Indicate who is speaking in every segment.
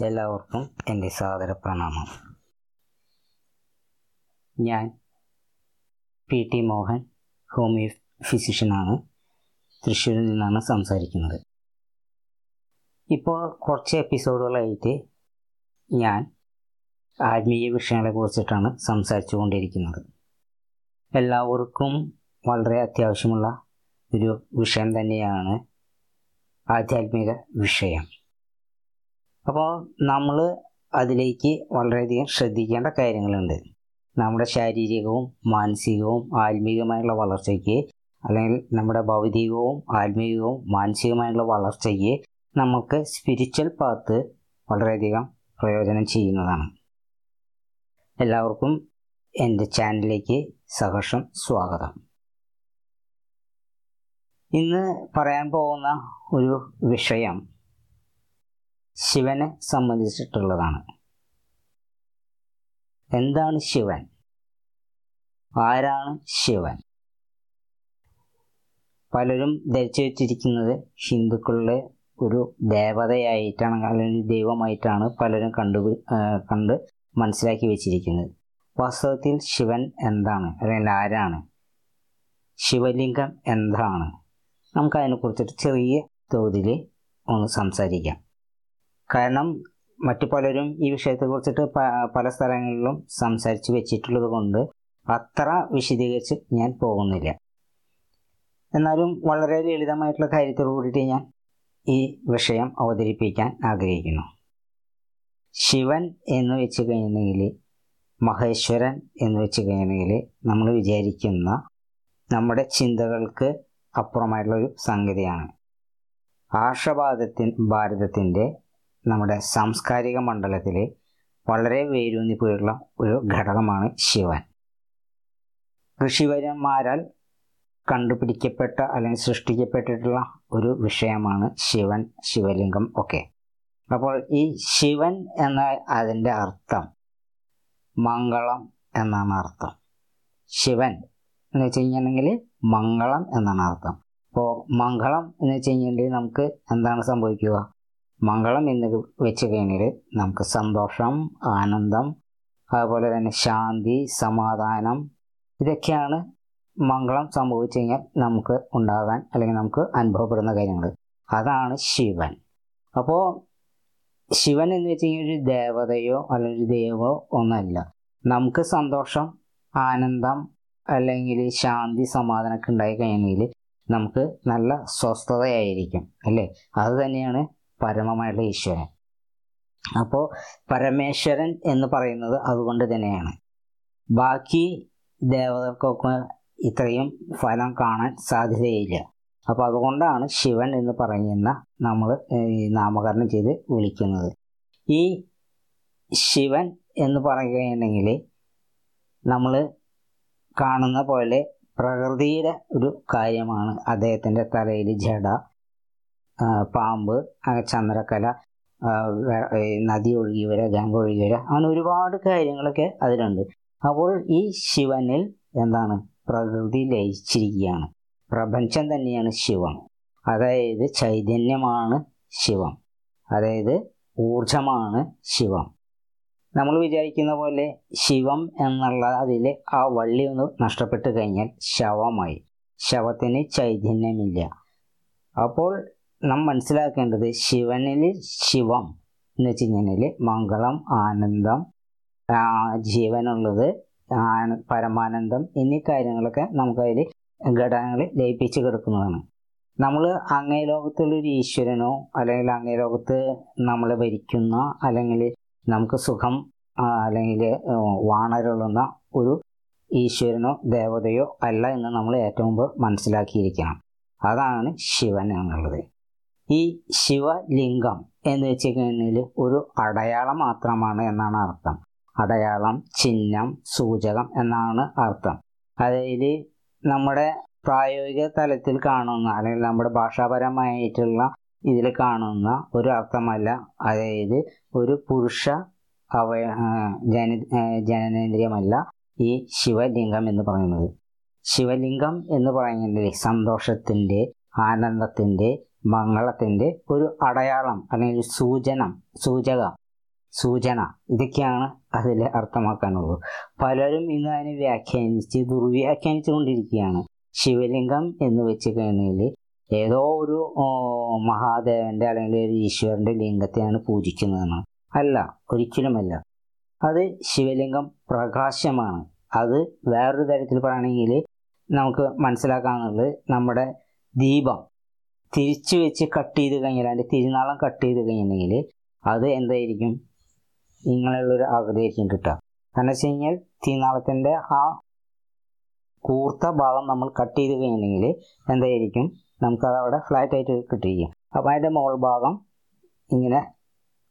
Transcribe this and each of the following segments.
Speaker 1: എല്ലാവർക്കും എന്റെ സാദര പ്രണാമം ഞാൻ പി ടി മോഹൻ ഹോമിയോ ഫിസിഷ്യനാണ്. തൃശ്ശൂരിൽ നിന്നാണ് സംസാരിക്കുന്നത്. ഇപ്പോൾ കുറച്ച് എപ്പിസോഡുകളായിട്ട് ഞാൻ ആത്മീയ വിഷയങ്ങളെ കുറിച്ചിട്ടാണ് സംസാരിച്ചു കൊണ്ടിരിക്കുന്നത് എല്ലാവർക്കും വളരെ അത്യാവശ്യമുള്ള ഒരു വിഷയം തന്നെയാണ് ആധ്യാത്മിക വിഷയം. അപ്പോൾ നമ്മൾ അതിലേക്ക് വളരെയധികം ശ്രദ്ധിക്കേണ്ട കാര്യങ്ങളുണ്ട്. നമ്മുടെ ശാരീരികവും മാനസികവും ആത്മീകമായുള്ള വളർച്ചയ്ക്ക് അല്ലെങ്കിൽ നമ്മുടെ ഭൗതികവും ആത്മീകവും മാനസികമായുള്ള വളർച്ചയ്ക്ക് നമുക്ക് സ്പിരിച്വൽ പാത്ത് വളരെയധികം പ്രയോജനം ചെയ്യുന്നതാണ്. എല്ലാവർക്കും എന്റെ ചാനലിലേക്ക് സഹർഷം സ്വാഗതം. ഇന്ന് പറയാൻ പോകുന്ന ഒരു വിഷയം ശിവനെ സംബന്ധിച്ചിട്ടുള്ളതാണ്. എന്താണ് ശിവൻ? ആരാണ് ശിവൻ? പലരും ധരിച്ചു വെച്ചിരിക്കുന്നത് ഹിന്ദുക്കളുടെ ഒരു ദേവതയായിട്ടാണ് അല്ലെങ്കിൽ ദൈവമായിട്ടാണ് പലരും കണ്ടു കണ്ട് മനസ്സിലാക്കി വെച്ചിരിക്കുന്നത്. വാസ്തവത്തിൽ ശിവൻ എന്താണ്? അല്ലെങ്കിൽ ആരാണ്? ശിവലിംഗം എന്താണ്? നമുക്ക് അതിനെക്കുറിച്ചിട്ട് ചെറിയ തോതിൽ ഒന്ന് സംസാരിക്കാം. കാരണം മറ്റു പലരും ഈ വിഷയത്തെ കുറിച്ചിട്ട് പല സ്ഥലങ്ങളിലും സംസാരിച്ച് വെച്ചിട്ടുള്ളത് കൊണ്ട് അത്ര വിശദീകരിച്ച് ഞാൻ പോകുന്നില്ല. എന്നാലും വളരെ ലളിതമായിട്ടുള്ള കാര്യത്തോടു കൂടിയിട്ട് ഞാൻ ഈ വിഷയം അവതരിപ്പിക്കാൻ ആഗ്രഹിക്കുന്നു. ശിവൻ എന്ന് വെച്ച് കഴിഞ്ഞെങ്കിൽ മഹേശ്വരൻ എന്ന് വെച്ച് കഴിഞ്ഞെങ്കിൽ നമ്മൾ വിചാരിക്കുന്ന നമ്മുടെ ചിന്തകൾക്ക് അപ്പുറമായിട്ടുള്ള ഒരു സംഗതിയാണ്. ആർഷഭാരതത്തിൻ ഭാരതത്തിന്റെ നമ്മുടെ സാംസ്കാരിക മണ്ഡലത്തിലെ വളരെ വേരൂന്നി പോയിട്ടുള്ള ഒരു ഘടകമാണ് ശിവൻ. ഋഷിവര്യന്മാരാൽ കണ്ടുപിടിക്കപ്പെട്ട അല്ലെങ്കിൽ സൃഷ്ടിക്കപ്പെട്ടിട്ടുള്ള ഒരു വിഷയമാണ് ശിവൻ ശിവലിംഗം ഒക്കെ. അപ്പോൾ ഈ ശിവൻ എന്ന അതിന്റെ അർത്ഥം മംഗളം എന്നാണ് അർത്ഥം. ശിവൻ എന്ന് വെച്ച് കഴിഞ്ഞിട്ടുണ്ടെങ്കിൽ മംഗളം എന്നാണ് അർത്ഥം. അപ്പോൾ മംഗളം എന്ന് വെച്ച് കഴിഞ്ഞിട്ടുണ്ടെങ്കിൽ നമുക്ക് എന്താണ് സംഭവിക്കുക? മംഗളം എന്ന് വെച്ച് കഴിഞ്ഞാൽ നമുക്ക് സന്തോഷം ആനന്ദം അതുപോലെ തന്നെ ശാന്തി സമാധാനം ഇതൊക്കെയാണ് മംഗളം സംഭവിച്ചു കഴിഞ്ഞാൽ നമുക്ക് ഉണ്ടാകാൻ അല്ലെങ്കിൽ നമുക്ക് അനുഭവപ്പെടുന്ന കാര്യങ്ങൾ അതാണ് ശിവൻ. അപ്പോൾ ശിവൻ എന്ന് വെച്ച് കഴിഞ്ഞാൽ ഒരു ദേവതയോ അല്ലെങ്കിൽ ദൈവമോ ഒന്നല്ല നമുക്ക് സന്തോഷം ആനന്ദം അല്ലെങ്കിൽ ശാന്തി സമാധാനമൊക്കെ ഉണ്ടായി കഴിഞ്ഞാൽ നമുക്ക് നല്ല സ്വസ്ഥതയായിരിക്കും അല്ലേ? അത് തന്നെയാണ് പരമമായിട്ടുള്ള ഈശ്വരൻ അപ്പോൾ പരമേശ്വരൻ എന്ന് പറയുന്നത് അതുകൊണ്ട് തന്നെയാണ്. ബാക്കി ദേവതകൾക്കൊക്കെ ഇത്രയും ഫലം കാണാൻ സാധ്യതയില്ല. അപ്പോൾ അതുകൊണ്ടാണ് ശിവൻ എന്ന് പറയുന്ന നമ്മൾ നാമകരണം ചെയ്ത് വിളിക്കുന്നത്. ഈ ശിവൻ എന്ന് പറയുകയാണെങ്കിൽ നമ്മൾ കാണുന്ന പോലെ പ്രകൃതിയുടെ ഒരു കാര്യമാണ്. അദ്ദേഹത്തിന്റെ തലയിൽ ജട പാമ്പ് ചന്ദ്രക്കല നദി ഒഴുകി വരിക ഗംഗ ഒഴുകി വരിക അങ്ങനെ ഒരുപാട് കാര്യങ്ങളൊക്കെ അതിലുണ്ട്. അപ്പോൾ ഈ ശിവനിൽ എന്താണ്? പ്രകൃതി ലയിച്ചിരിക്കുകയാണ്. പ്രപഞ്ചം തന്നെയാണ് ശിവം. അതായത് ചൈതന്യമാണ് ശിവം. അതായത് ഊർജമാണ് ശിവം. നമ്മൾ വിചാരിക്കുന്ന പോലെ ശിവം എന്നുള്ള അതിൽ ആ വള്ളി ഒന്ന് നഷ്ടപ്പെട്ട് കഴിഞ്ഞാൽ ശവമായി. ശവത്തിന് ചൈതന്യമില്ല. അപ്പോൾ നാം മനസ്സിലാക്കേണ്ടത് ശിവനിൽ ശിവം എന്ന് വെച്ച് കഴിഞ്ഞാൽ മംഗളം ആനന്ദം ജീവനുള്ളത് പരമാനന്ദം എന്നീ കാര്യങ്ങളൊക്കെ നമുക്കതിൽ ഘടകങ്ങൾ ലയിപ്പിച്ച് കിടക്കുന്നതാണ്. നമ്മൾ അങ്ങേ ലോകത്തുള്ളൊരു ഈശ്വരനോ അല്ലെങ്കിൽ അങ്ങേ ലോകത്ത് നമ്മൾ ഭരിക്കുന്ന അല്ലെങ്കിൽ നമുക്ക് സുഖം അല്ലെങ്കിൽ വാണരുള്ളുന്ന ഒരു ഈശ്വരനോ ദേവതയോ അല്ല എന്ന് നമ്മൾ ഏറ്റവും മുമ്പ് മനസ്സിലാക്കിയിരിക്കണം. അതാണ് ശിവൻ എന്നുള്ളത്. ഈ ശിവലിംഗം എന്ന് വെച്ച് കഴിഞ്ഞാൽ ഒരു അടയാളം മാത്രമാണ് എന്നാണ് അർത്ഥം. അടയാളം ചിഹ്നം സൂചകം എന്നാണ് അർത്ഥം. അതായത് നമ്മുടെ പ്രായോഗിക തലത്തിൽ കാണുന്ന അല്ലെങ്കിൽ നമ്മുടെ ഭാഷാപരമായിട്ടുള്ള ഇതിൽ കാണുന്ന ഒരു അർത്ഥമല്ല. അതായത് ഒരു പുരുഷ അവയ ജന ജനനേന്ദ്രിയമല്ല ഈ ശിവലിംഗം എന്ന് പറയുന്നത്. ശിവലിംഗം എന്ന് പറയുന്നത് സന്തോഷത്തിന്റെ ആനന്ദത്തിന്റെ മംഗളത്തിന്റെ ഒരു അടയാളം അല്ലെങ്കിൽ സൂചന സൂചക സൂചന ഇതൊക്കെയാണ് അതിൽ അർത്ഥമാക്കാനുള്ളത്. പലരും ഇന്ന് അതിനെ വ്യാഖ്യാനിച്ച് ദുർവ്യാഖ്യാനിച്ചു കൊണ്ടിരിക്കുകയാണ് ശിവലിംഗം എന്ന് വെച്ച് കഴിഞ്ഞാൽ ഏതോ ഒരു മഹാദേവന്റെ അല്ലെങ്കിൽ ഒരു ഈശ്വരന്റെ ലിംഗത്തെയാണ് പൂജിക്കുന്നതെന്ന്. അല്ല ഒരിക്കലുമല്ല. അത് ശിവലിംഗം പ്രകാശമാണ്. അത് വേറൊരു തരത്തിൽ പറയുകയാണെങ്കിൽ നമുക്ക് മനസ്സിലാക്കാനുള്ളത് നമ്മുടെ ദീപം. തിരിച്ചു വെച്ച് കട്ട് ചെയ്ത് കഴിഞ്ഞാൽ അതിന്റെ തിരുനാളം കട്ട് ചെയ്ത് കഴിഞ്ഞിട്ടുണ്ടെങ്കിൽ അത് എന്തായിരിക്കും? ഇങ്ങനെയുള്ളൊരു ആകൃതിയായിരിക്കും കിട്ടുക. കാരണം വെച്ച് കഴിഞ്ഞാൽ തിരുനാളത്തിന്റെ ആ കൂർത്ത ഭാഗം നമ്മൾ കട്ട് ചെയ്ത് കഴിഞ്ഞിട്ടുണ്ടെങ്കിൽ എന്തായിരിക്കും? നമുക്കത് അവിടെ ഫ്ലാറ്റ് ആയിട്ട് കിട്ടിയിരിക്കും. അപ്പോൾ അതിന്റെ മോൾ ഭാഗം ഇങ്ങനെ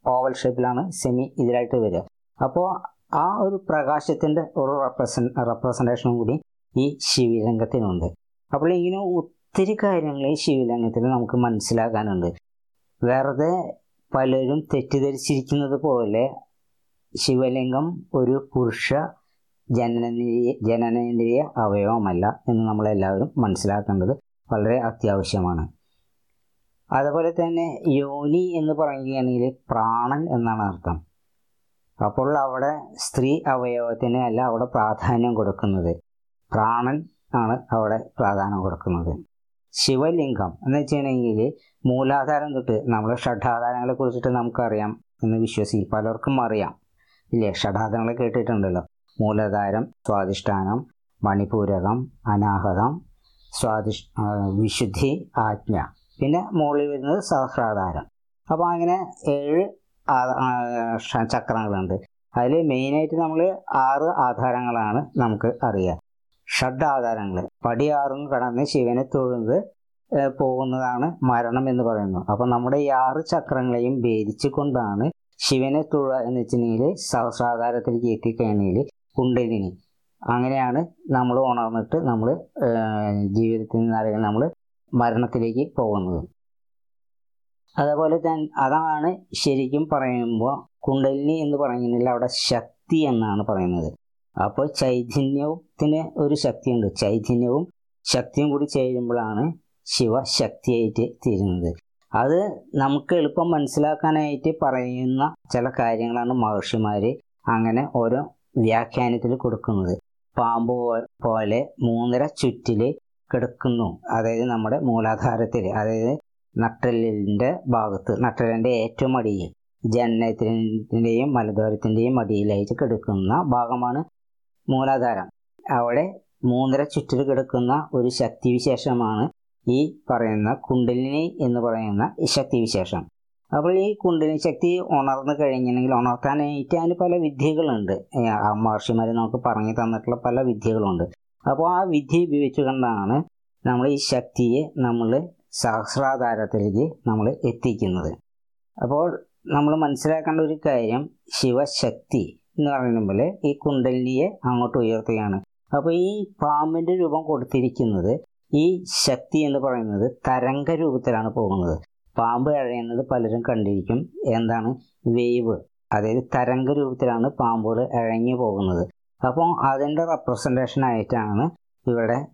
Speaker 1: ഓവൽ ഷേപ്പിലാണ് സെമി ഇതിലായിട്ട് വരിക. അപ്പോൾ ആ ഒരു പ്രകാശത്തിന്റെ ഒരു റെപ്രസെൻ റെപ്രസെന്റേഷനും കൂടി ഈ ശിവരംഗത്തിനുണ്ട് അപ്പോൾ ഇങ്ങനെ ഒത്തിരി കാര്യങ്ങൾ ഈ ശിവലിംഗത്തിൽ നമുക്ക് മനസ്സിലാക്കാനുണ്ട്. വെറുതെ പലരും തെറ്റിദ്ധരിച്ചിരിക്കുന്നത് പോലെ ശിവലിംഗം ഒരു പുരുഷ ജനനേന്ദ്രിയ ജനനേന്ദ്രിയ അവയവമല്ല എന്ന് നമ്മളെല്ലാവരും മനസ്സിലാക്കേണ്ടത് വളരെ അത്യാവശ്യമാണ്. അതുപോലെ തന്നെ യോനി എന്ന് പറയുകയാണെങ്കിൽ പ്രാണൻ എന്നാണ് അർത്ഥം. അപ്പോൾ അവിടെ സ്ത്രീ അവയവത്തിന് അല്ല അവിടെ പ്രാധാന്യം കൊടുക്കുന്നത്. പ്രാണൻ ആണ് അവിടെ പ്രാധാന്യം കൊടുക്കുന്നത്. ശിവലിംഗം എന്ന് വെച്ചിട്ടുണ്ടെങ്കിൽ മൂലാധാരം തൊട്ട് നമ്മൾ ഷഡാധാരങ്ങളെ കുറിച്ചിട്ട് നമുക്കറിയാം എന്ന് വിശ്വസിക്കും. പലർക്കും അറിയാം. ഇല്ലേ? ഷഡാധാരങ്ങളെ കേട്ടിട്ടുണ്ടല്ലോ. മൂലാധാരം സ്വാധിഷ്ഠാനം മണിപൂരകം അനാഹതം സ്വാധിഷ് വിശുദ്ധി ആജ്ഞ. പിന്നെ മുകളിൽ വരുന്നത് സഹസ്രാധാരം. അപ്പോൾ അങ്ങനെ ഏഴ് ചക്രങ്ങളുണ്ട്. അതിൽ മെയിനായിട്ട് നമ്മൾ ആറ് ആധാരങ്ങളാണ് നമുക്ക് അറിയുക ഷഡ് ആധാരങ്ങൾ പടി കടന്ന് ശിവനെ തൊഴുന്നത് പോകുന്നതാണ് മരണം എന്ന് പറയുന്നത് അപ്പം നമ്മുടെ ഈ ആറ് ചക്രങ്ങളെയും ഭേദിച്ചു കൊണ്ടാണ് ശിവനെ തൊഴുക എന്ന് വെച്ചിട്ടുണ്ടെങ്കിൽ സഹസ്രാധാരത്തിലേക്ക് എത്തിക്കഴിഞ്ഞാൽ കുണ്ടലിനി അങ്ങനെയാണ് നമ്മൾ ഉണർന്നിട്ട് നമ്മൾ ജീവിതത്തിൽ നിന്ന് നമ്മൾ മരണത്തിലേക്ക് പോകുന്നത്. അതേപോലെ തന്നെ അതാണ് ശരിക്കും പറയുമ്പോൾ കുണ്ടലിനി എന്ന് പറയുന്നില്ല അവിടെ ശക്തി എന്നാണ് പറയുന്നത്. അപ്പോൾ ചൈതന്യത്തിന് ഒരു ശക്തിയുണ്ട്. ചൈതന്യവും ശക്തിയും കൂടി ചേരുമ്പോഴാണ് ശിവശക്തിയായിട്ട് തീരുന്നത്. അത് നമുക്ക് എളുപ്പം മനസ്സിലാക്കാനായിട്ട് പറയുന്ന ചില കാര്യങ്ങളാണ് മഹർഷിമാർ അങ്ങനെ ഓരോ വ്യാഖ്യാനത്തിൽ കൊടുക്കുന്നത്. പാമ്പ് പോലെ മൂന്നര ചുറ്റിൽ കിടക്കുന്നു. അതായത് നമ്മുടെ മൂലാധാരത്തിൽ അതായത് നട്ടലിന്റെ ഭാഗത്ത് നട്ടലിന്റെ ഏറ്റവും അടിയിൽ ജനനത്തിന്റെയും മലദ്വാരത്തിന്റെയും അടിയിലായിട്ട് കിടക്കുന്ന ഭാഗമാണ് മൂലാധാരം. അവിടെ മൂന്നര ചുറ്റിൽ കിടക്കുന്ന ഒരു ശക്തിവിശേഷമാണ് ഈ പറയുന്ന കുണ്ടലിനി എന്ന് പറയുന്ന ശക്തിവിശേഷം. അപ്പോൾ ഈ കുണ്ടലിനി ശക്തി ഉണർന്നു കഴിഞ്ഞിട്ടുണ്ടെങ്കിൽ ഉണർത്താനായിട്ട് അതിന് പല വിദ്യകളുണ്ട്. ആ മഹർഷിമാർ നമുക്ക് പറഞ്ഞു തന്നിട്ടുള്ള പല വിദ്യകളുണ്ട്. അപ്പോൾ ആ വിദ്യ ഉപയോഗിച്ചുകൊണ്ടാണ് നമ്മൾ ഈ ശക്തിയെ നമ്മൾ സഹസ്രാധാരത്തിലേക്ക് നമ്മൾ എത്തിക്കുന്നത്. അപ്പോൾ നമ്മൾ മനസ്സിലാക്കേണ്ട ഒരു കാര്യം ശിവശക്തി എന്ന് പറയുമ്പോൾ ഈ കുണ്ടലിനിയെ അങ്ങോട്ട് ഉയർത്തുകയാണ്. അപ്പോൾ ഈ പാമ്പിന്റെ രൂപം കൊടുത്തിരിക്കുന്നത് ഈ ശക്തി എന്ന് പറയുന്നത് തരംഗ രൂപത്തിലാണ് പോകുന്നത്. പാമ്പ് അഴയുന്നത് പലരും കണ്ടിരിക്കും. എന്താണ്? വേവ്. അതായത് തരംഗ രൂപത്തിലാണ് പാമ്പുകൾ ഇഴഞ്ഞു പോകുന്നത്. അപ്പോൾ അതിന്റെ റെപ്രസെന്റേഷൻ ആയിട്ടാണ് ഇവിടെ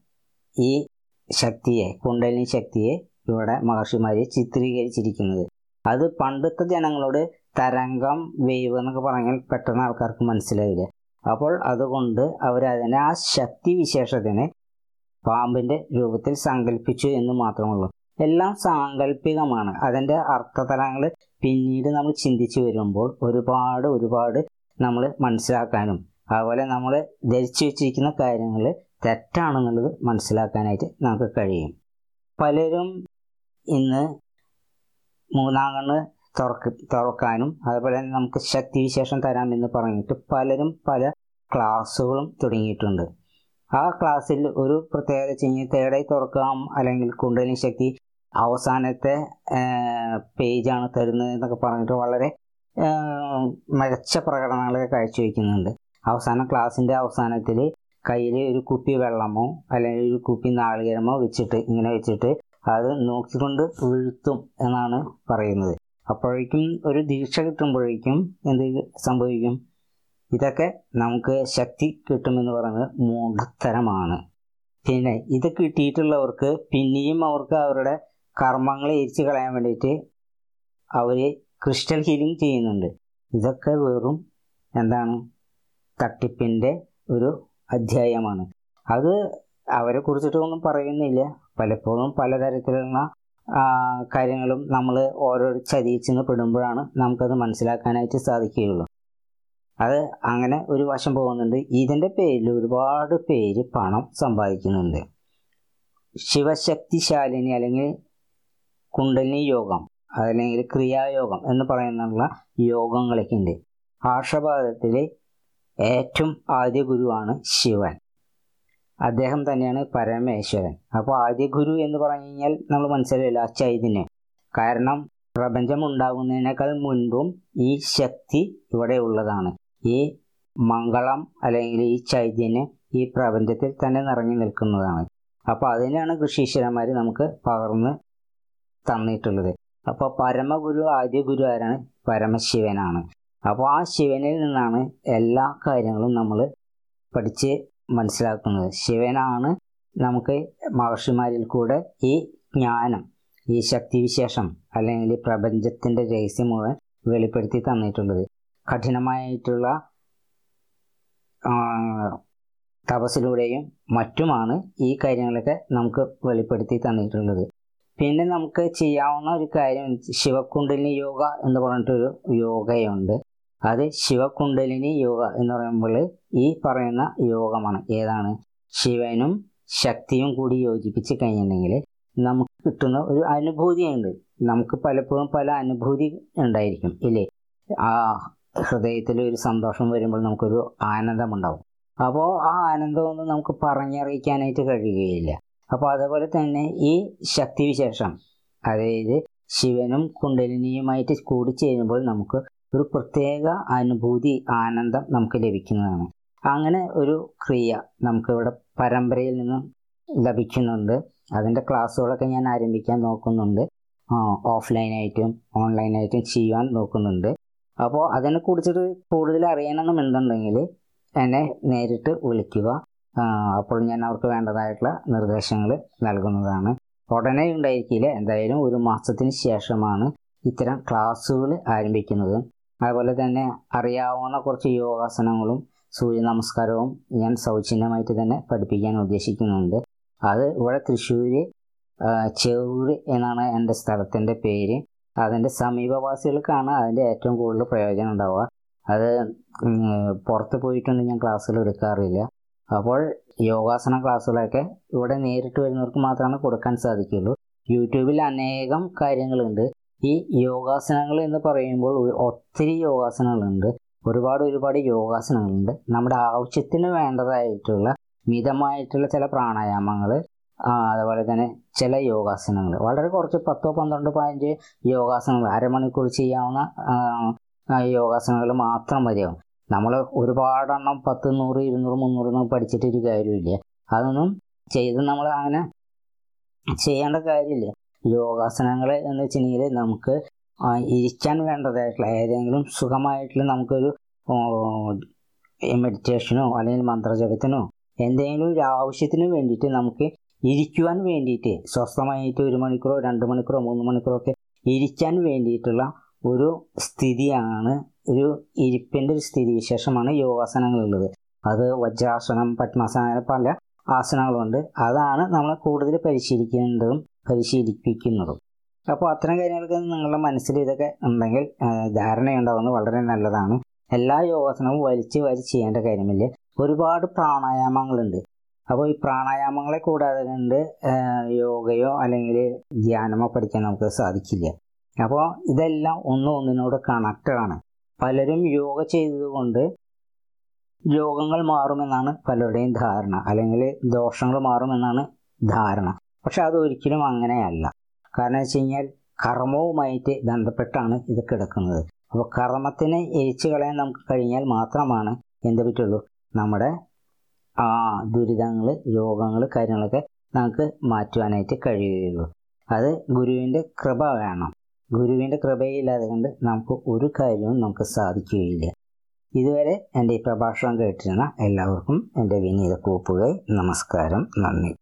Speaker 1: ഈ ശക്തിയെ കുണ്ടലിനി ശക്തിയെ ഇവിടെ മഹർഷിമാരെ ചിത്രീകരിച്ചിരിക്കുന്നത്. അത് പണ്ടത്തെ ജനങ്ങളോട് തരംഗം വേവ് എന്നൊക്കെ പറഞ്ഞാൽ പെട്ടെന്ന് ആൾക്കാർക്ക് മനസ്സിലായില്ല? അപ്പോൾ അതുകൊണ്ട് അവർ അതിനെ ആ ശക്തി വിശേഷത്തിനെ പാമ്പിന്റെ രൂപത്തിൽ സങ്കല്പിച്ചു എന്ന് മാത്രമുള്ളൂ എല്ലാം സാങ്കല്പികമാണ് അതിന്റെ അർത്ഥതലങ്ങൾ പിന്നീട് നമ്മൾ ചിന്തിച്ചു വരുമ്പോൾ ഒരുപാട് ഒരുപാട് നമ്മൾ മനസ്സിലാക്കാനും അതുപോലെ നമ്മൾ ധരിച്ചു വെച്ചിരിക്കുന്ന കാര്യങ്ങൾ തെറ്റാണെന്നുള്ളത് മനസ്സിലാക്കാനായിട്ട് നമുക്ക് കഴിയും. പലരും ഇന്ന് മൂന്നാം കണ്ണ് തുറക്ക് തുറക്കാനും അതുപോലെ തന്നെ നമുക്ക് ശക്തിവിശേഷം തരാമെന്ന് പറഞ്ഞിട്ട് പലരും പല ക്ലാസ്സുകളും തുടങ്ങിയിട്ടുണ്ട്. ആ ക്ലാസ്സിൽ ഒരു പ്രത്യേകത വെച്ച് തേടൈ തുറക്കാം അല്ലെങ്കിൽ കുണ്ടലിനി ശക്തി അവസാനത്തെ പേജാണ് തരുന്നത് എന്നൊക്കെ പറഞ്ഞിട്ട് വളരെ മികച്ച പ്രകടനങ്ങളൊക്കെ കാഴ്ചവെക്കുന്നുണ്ട് അവസാന ക്ലാസ്സിന്റെ അവസാനത്തിൽ കയ്യിൽ ഒരു കുപ്പി വെള്ളമോ അല്ലെങ്കിൽ ഒരു കുപ്പി നാളികേരമോ വെച്ചിട്ട് ഇങ്ങനെ വെച്ചിട്ട് അത് നോക്കിക്കൊണ്ട് വീഴ്ത്തും എന്നാണ് പറയുന്നത്. അപ്പോഴേക്കും ഒരു ദീക്ഷ കിട്ടുമ്പോഴേക്കും എന്ത് സംഭവിക്കും? ഇതൊക്കെ നമുക്ക് ശക്തി കിട്ടുമെന്ന് പറയുന്നത് മൂഢത്തരമാണ്. പിന്നെ ഇത് കിട്ടിയിട്ടുള്ളവർക്ക് പിന്നെയും അവർക്ക് അവരുടെ കർമ്മങ്ങളെ എരിച്ചു കളയാൻ വേണ്ടിയിട്ട് അവർ ക്രിസ്റ്റൽ ഹീലിംഗ് ചെയ്യുന്നുണ്ട്. ഇതൊക്കെ വെറും എന്താണ്? തട്ടിപ്പിന്റെ ഒരു അധ്യായമാണ്. അത് അവരെ കുറിച്ചിട്ടൊന്നും പറയുന്നില്ല. പലപ്പോഴും പലതരത്തിലുള്ള കാര്യങ്ങളും നമ്മൾ ഓരോ ചതിയിൽ ചെന്ന് പെടുമ്പോഴാണ് നമുക്കത് മനസ്സിലാക്കാനായിട്ട് സാധിക്കുകയുള്ളൂ. അത് അങ്ങനെ ഒരു വശം പോകുന്നുണ്ട്. ഇതിന്റെ പേരിൽ ഒരുപാട് പേര് പണം സമ്പാദിക്കുന്നുണ്ട്. ശിവശക്തിശാലിനി അല്ലെങ്കിൽ കുണ്ടലിനി യോഗം അല്ലെങ്കിൽ ക്രിയായോഗം എന്ന് പറയുന്നുള്ള യോഗങ്ങളൊക്കെ ഉണ്ട് ആർഷഭാരതത്തിലെ ഏറ്റവും ആദ്യ ഗുരുവാണ് ശിവൻ. അദ്ദേഹം തന്നെയാണ് പരമേശ്വരൻ. അപ്പോൾ ആദ്യ ഗുരു എന്ന് പറഞ്ഞു കഴിഞ്ഞാൽ നമ്മൾ മനസ്സിലായില്ല ആ ചൈതന്യം കാരണം പ്രപഞ്ചം ഉണ്ടാകുന്നതിനേക്കാൾ മുൻപും ഈ ശക്തി ഇവിടെ ഉള്ളതാണ്. ഈ മംഗളം അല്ലെങ്കിൽ ഈ ചൈതന്യം ഈ പ്രപഞ്ചത്തിൽ തന്നെ നിറഞ്ഞു നിൽക്കുന്നതാണ്. അപ്പോൾ അതിനാണ് ഋഷീശ്വരന്മാർ നമുക്ക് പകർന്ന് തന്നിട്ടുള്ളത്. അപ്പോൾ പരമഗുരു ആദ്യ ഗുരു ആരാണ്? പരമശിവനാണ്. അപ്പോൾ ആ ശിവനിൽ നിന്നാണ് എല്ലാ കാര്യങ്ങളും നമ്മൾ പഠിച്ച് മനസ്സിലാക്കുന്നത്. ശിവനാണ് നമുക്ക് മഹർഷിമാരിൽ കൂടെ ഈ ജ്ഞാനം ഈ ശക്തിവിശേഷം അല്ലെങ്കിൽ പ്രപഞ്ചത്തിന്റെ രഹസ്യം മുഴുവൻ വെളിപ്പെടുത്തി തന്നിട്ടുള്ളത്. കഠിനമായിട്ടുള്ള തപസ്സിലൂടെയും മറ്റുമാണ് ഈ കാര്യങ്ങളൊക്കെ നമുക്ക് വെളിപ്പെടുത്തി തന്നിട്ടുള്ളത്. പിന്നെ നമുക്ക് ചെയ്യാവുന്ന ഒരു കാര്യം ശിവകുണ്ടലിനി യോഗ എന്ന് പറഞ്ഞിട്ടൊരു യോഗയുണ്ട്. അത് ശിവകുണ്ടലിനി യോഗ എന്ന് പറയുമ്പോൾ ഈ പറയുന്ന യോഗമാണ്. ഏതാണ്? ശിവനും ശക്തിയും കൂടി യോജിപ്പിച്ച് കഴിഞ്ഞിട്ടുണ്ടെങ്കിൽ നമുക്ക് കിട്ടുന്ന ഒരു അനുഭൂതിയുണ്ട്. നമുക്ക് പലപ്പോഴും പല അനുഭൂതി ഉണ്ടായിരിക്കും ഇല്ലേ? ആ ഹൃദയത്തിൽ ഒരു സന്തോഷം വരുമ്പോൾ നമുക്കൊരു ആനന്ദമുണ്ടാവും. അപ്പോൾ ആ ആനന്ദമൊന്നും നമുക്ക് പറഞ്ഞറിയിക്കാനായിട്ട് കഴിയുകയില്ല. അപ്പോൾ അതുപോലെ തന്നെ ഈ ശക്തിവിശേഷം അതായത് ശിവനും കുണ്ടലിനിയുമായിട്ട് കൂടിച്ചേരുമ്പോൾ നമുക്ക് ഒരു പ്രത്യേക അനുഭൂതി ആനന്ദം നമുക്ക് ലഭിക്കുന്നതാണ്. അങ്ങനെ ഒരു ക്രിയ നമുക്കിവിടെ പരമ്പരയിൽ നിന്നും ലഭിക്കുന്നുണ്ട്. അതിന്റെ ക്ലാസ്സുകളൊക്കെ ഞാൻ ആരംഭിക്കാൻ നോക്കുന്നുണ്ട്. ഓഫ്ലൈനായിട്ടും ഓൺലൈനായിട്ടും ചെയ്യാൻ നോക്കുന്നുണ്ട്. അപ്പോൾ അതിനെക്കുറിച്ചിട്ട് കൂടുതൽ അറിയണമെന്നുണ്ടെങ്കിൽ എന്നെ നേരിട്ട് വിളിക്കുക. അപ്പോൾ ഞാൻ അവർക്ക് വേണ്ടതായിട്ടുള്ള നിർദ്ദേശങ്ങൾ നൽകുന്നതാണ്. ഉടനെ ഉണ്ടായിരിക്കില്ല. എന്തായാലും ഒരു മാസത്തിന് ശേഷമാണ് ഇത്തരം ക്ലാസ്സുകൾ ആരംഭിക്കുന്നത്. അതുപോലെ തന്നെ അറിയാവുന്ന കുറച്ച് യോഗാസനങ്ങളും സൂര്യ നമസ്കാരവും ഞാൻ സൗജന്യമായിട്ട് തന്നെ പഠിപ്പിക്കാൻ ഉദ്ദേശിക്കുന്നുണ്ട്. അത് ഇവിടെ തൃശ്ശൂർ ചെറൂർ എന്നാണ് എന്റെ സ്ഥലത്തിന്റെ പേര്. അതിന്റെ സമീപവാസികൾക്കാണ് അതിന്റെ ഏറ്റവും കൂടുതൽ പ്രയോജനം ഉണ്ടാവുക. അത് പുറത്ത് പോയിട്ടൊന്നും ഞാൻ ക്ലാസ്സുകൾ എടുക്കാറില്ല. അപ്പോൾ യോഗാസന ക്ലാസ്സുകളൊക്കെ ഇവിടെ നേരിട്ട് വരുന്നവർക്ക് മാത്രമാണ് കൊടുക്കാൻ സാധിക്കുള്ളൂ യൂട്യൂബിൽ അനേകം കാര്യങ്ങളുണ്ട്. ഈ യോഗാസനങ്ങൾ എന്ന് പറയുമ്പോൾ ഒത്തിരി യോഗാസനങ്ങളുണ്ട്. ഒരുപാട് ഒരുപാട് യോഗാസനങ്ങളുണ്ട്. നമ്മുടെ ആവശ്യത്തിന് വേണ്ടതായിട്ടുള്ള മിതമായിട്ടുള്ള ചില പ്രാണായാമങ്ങൾ അതുപോലെ തന്നെ ചില യോഗാസനങ്ങൾ. വളരെ കുറച്ച് പത്തോ പന്ത്രണ്ടോ പതിനഞ്ച് യോഗാസനങ്ങൾ അരമണിക്കൂർ ചെയ്യാവുന്ന യോഗാസനങ്ങൾ മാത്രം മതിയാവും. നമ്മൾ ഒരുപാടെണ്ണം പത്ത് നൂറ് ഇരുന്നൂറ് മുന്നൂറ് ഒന്നും പഠിച്ചിട്ടൊരു കാര്യമില്ല അതൊന്നും ചെയ്ത് നമ്മൾ അങ്ങനെ ചെയ്യേണ്ട കാര്യമില്ല. യോഗാസനങ്ങൾ എന്ന് വെച്ചിട്ടുണ്ടെങ്കിൽ നമുക്ക് ഇരിക്കാൻ വേണ്ടതായിട്ടുള്ള ഏതെങ്കിലും സുഖമായിട്ടുള്ള നമുക്കൊരു മെഡിറ്റേഷനോ അല്ലെങ്കിൽ മന്ത്രജപത്തിനോ എന്തെങ്കിലും ഒരു ആവശ്യത്തിന് വേണ്ടിയിട്ട് നമുക്ക് ഇരിക്കുവാൻ വേണ്ടിയിട്ട് സ്വസ്ഥമായിട്ട് ഒരു മണിക്കൂറോ രണ്ട് മണിക്കൂറോ മൂന്ന് മണിക്കൂറോ ഒക്കെ ഇരിക്കാൻ വേണ്ടിയിട്ടുള്ള ഒരു സ്ഥിതിയാണ് ഒരു ഇരിപ്പിന്റെ ഒരു സ്ഥിതി വിശേഷമാണ് യോഗാസനങ്ങളുള്ളത്. അത് വജ്രാസനം പത്മാസനം പല ആസനങ്ങളുണ്ട്. അതാണ് നമ്മൾ കൂടുതൽ പരിശീലിക്കേണ്ടതും പരിശീലിപ്പിക്കുന്നതും. അപ്പോൾ അത്തരം കാര്യങ്ങൾക്ക് നിങ്ങളുടെ മനസ്സിൽ ഇതൊക്കെ ഉണ്ടെങ്കിൽ ധാരണയുണ്ടാകുന്നത് വളരെ നല്ലതാണ്. എല്ലാ യോഗാസനവും വലിച്ച് വാരി ചെയ്യേണ്ട കാര്യമില്ല. ഒരുപാട് പ്രാണായാമങ്ങളുണ്ട്. അപ്പോൾ ഈ പ്രാണായാമങ്ങളെ കൂടാതെ കണ്ട് യോഗയോ അല്ലെങ്കിൽ ധ്യാനമോ പഠിക്കാൻ നമുക്ക് സാധിക്കില്ല. അപ്പോൾ ഇതെല്ലാം ഒന്നും ഒന്നിനോട് കണക്റ്റഡാണ് പലരും യോഗ ചെയ്തതുകൊണ്ട് രോഗങ്ങൾ മാറുമെന്നാണ് പലരുടെയും ധാരണ. അല്ലെങ്കിൽ ദോഷങ്ങൾ മാറുമെന്നാണ് ധാരണ. പക്ഷെ അത് ഒരിക്കലും അങ്ങനെയല്ല. കാരണം വെച്ച് കഴിഞ്ഞാൽ കർമ്മവുമായിട്ട് ബന്ധപ്പെട്ടാണ് ഇത് കിടക്കുന്നത്. അപ്പോൾ കർമ്മത്തിനെ എരിച്ചു കളയാൻ നമുക്ക് കഴിഞ്ഞാൽ മാത്രമാണ് എന്ത് പറ്റുള്ളൂ? നമ്മുടെ ആ ദുരിതങ്ങൾ രോഗങ്ങൾ കാര്യങ്ങളൊക്കെ നമുക്ക് മാറ്റുവാനായിട്ട് കഴിയുകയുള്ളൂ. അത് ഗുരുവിന്റെ കൃപ വേണം. ഗുരുവിന്റെ കൃപയില്ലാതെ കൊണ്ട് നമുക്ക് ഒരു കാര്യവും നമുക്ക് സാധിക്കുകയില്ല. ഇതുവരെ എന്റെ ഈ പ്രഭാഷണം കേട്ടിരുന്ന എല്ലാവർക്കും എന്റെ വിനീത കൂപ്പുകൈ നമസ്കാരം. നന്ദി.